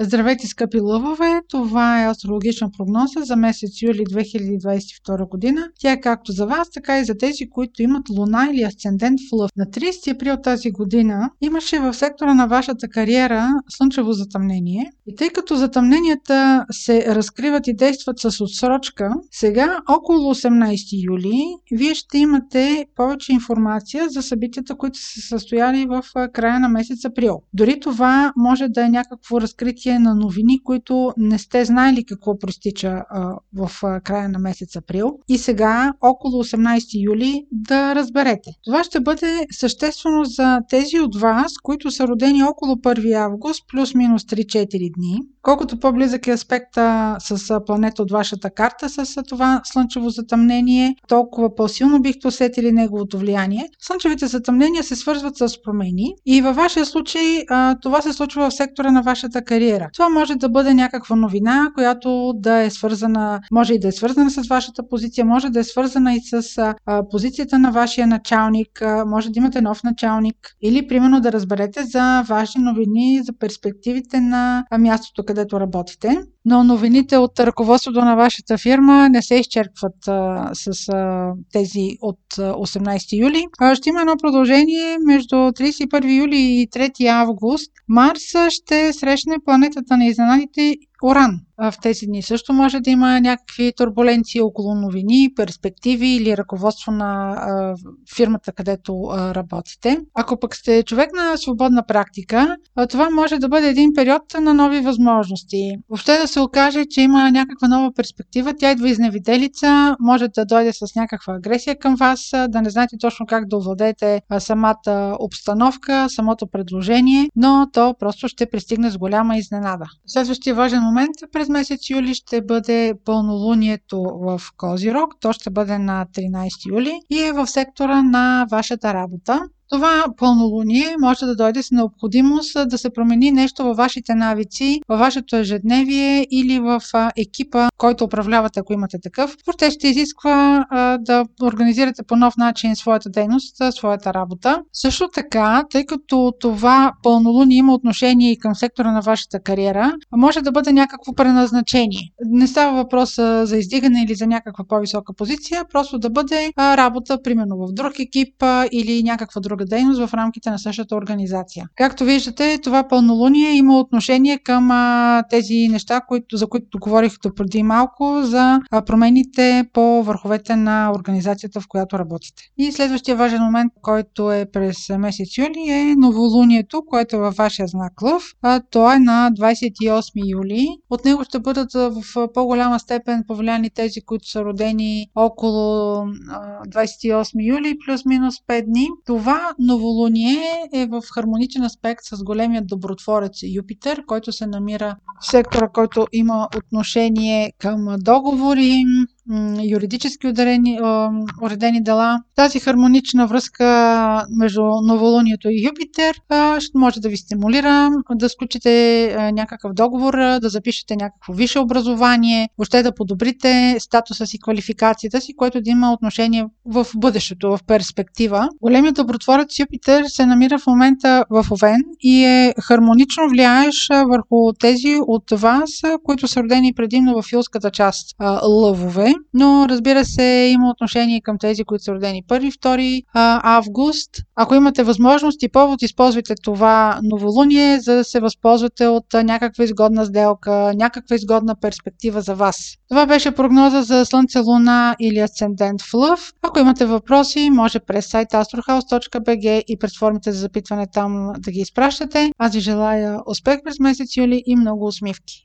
Здравейте, скъпи лъвове! Това е астрологична прогноза за месец юли 2022 година. Тя е както за вас, така и за тези, които имат луна или асцендент в лъв. На 30 април тази година имаше в сектора на вашата кариера слънчево затъмнение. И тъй като затъмненията се разкриват и действат с отсрочка, сега около 18 юли вие ще имате повече информация за събитията, които са се състояли в края на месец април. Дори това може да е някакво разкритие развитие на новини, които не сте знаели какво простича а, в края на месец април и сега, около 18 юли, да разберете. Това ще бъде съществено за тези от вас, които са родени около 1 август, плюс-минус 3-4 дни. Колкото по-близък е аспекта с планета от вашата карта с това слънчево затъмнение, толкова по-силно бихте усетили неговото влияние. Слънчевите затъмнения се свързват с промени и във вашия случай това се случва в сектора на вашата кариера. Това може да бъде някаква новина, която да е свързана, може и да е свързана с вашата позиция, може да е свързана и с позицията на вашия началник, може да имате нов началник или примерно да разберете за важни новини за перспективите на мястото, където работите. Но новините от ръководството на вашата фирма не се изчерпват а, с а, тези от 18 юли. А, ще има едно продължение между 31 юли и 3 август. Марс ще срещне планетата на изненадите Уран в тези дни също може да има някакви турбуленции около новини, перспективи или ръководство на а, фирмата, където а, работите. Ако пък сте човек на свободна практика, а, това може да бъде един период на нови възможности. Въобще да се окаже, че има някаква нова перспектива, тя идва изневиделица, може да дойде с някаква агресия към вас, да не знаете точно как да овладеете самата обстановка, самото предложение, но то просто ще пристигне с голяма изненада. Следващия важен момент през месец юли ще бъде пълнолунието в Козирог. То ще бъде на 13 юли и е в сектора на вашата работа. Това пълнолуние може да дойде с необходимост да се промени нещо във вашите навици, във вашето ежедневие или в екипа, който управлявате, ако имате такъв. Въобще ще изисква да организирате по нов начин своята дейност, своята работа. Също така, тъй като това пълнолуние има отношение и към сектора на вашата кариера, може да бъде някакво преназначение. Не става въпрос за издигане или за някаква по-висока позиция, просто да бъде работа, примерно в друг екип или някаква друга друга дейност в рамките на същата организация. Както виждате, това пълнолуние има отношение към а, тези неща, които, за които говорих преди малко, за а, промените по върховете на организацията, в която работите. И следващия важен момент, който е през месец юли, е новолунието, което е във вашия знак Лъв. А, то е на 28 юли. От него ще бъдат в по-голяма степен повлияни тези, които са родени около 28 юли, плюс-минус 5 дни. Това новолуние е в хармоничен аспект с големия добротворец Юпитер, който се намира в сектора, който има отношение към договори, юридически ударени, уредени дела. Тази хармонична връзка между новолунието и Юпитер може да ви стимулира да сключите някакъв договор, да запишете някакво висше образование, въобще да подобрите статуса си, квалификацията си, което да има отношение в бъдещето, в перспектива. Големият добротворец Юпитер се намира в момента в Овен и е хармонично влияеш върху тези от вас, които са родени предимно в филската част лъвове но разбира се има отношение към тези, които са родени 1-2 август. Ако имате възможност и повод, използвайте това новолуние, за да се възползвате от някаква изгодна сделка, някаква изгодна перспектива за вас. Това беше прогноза за Слънце, Луна или Асцендент в Лъв. Ако имате въпроси, може през сайта astrohouse.bg и през формите за запитване там да ги изпращате. Аз ви желая успех през месец юли и много усмивки!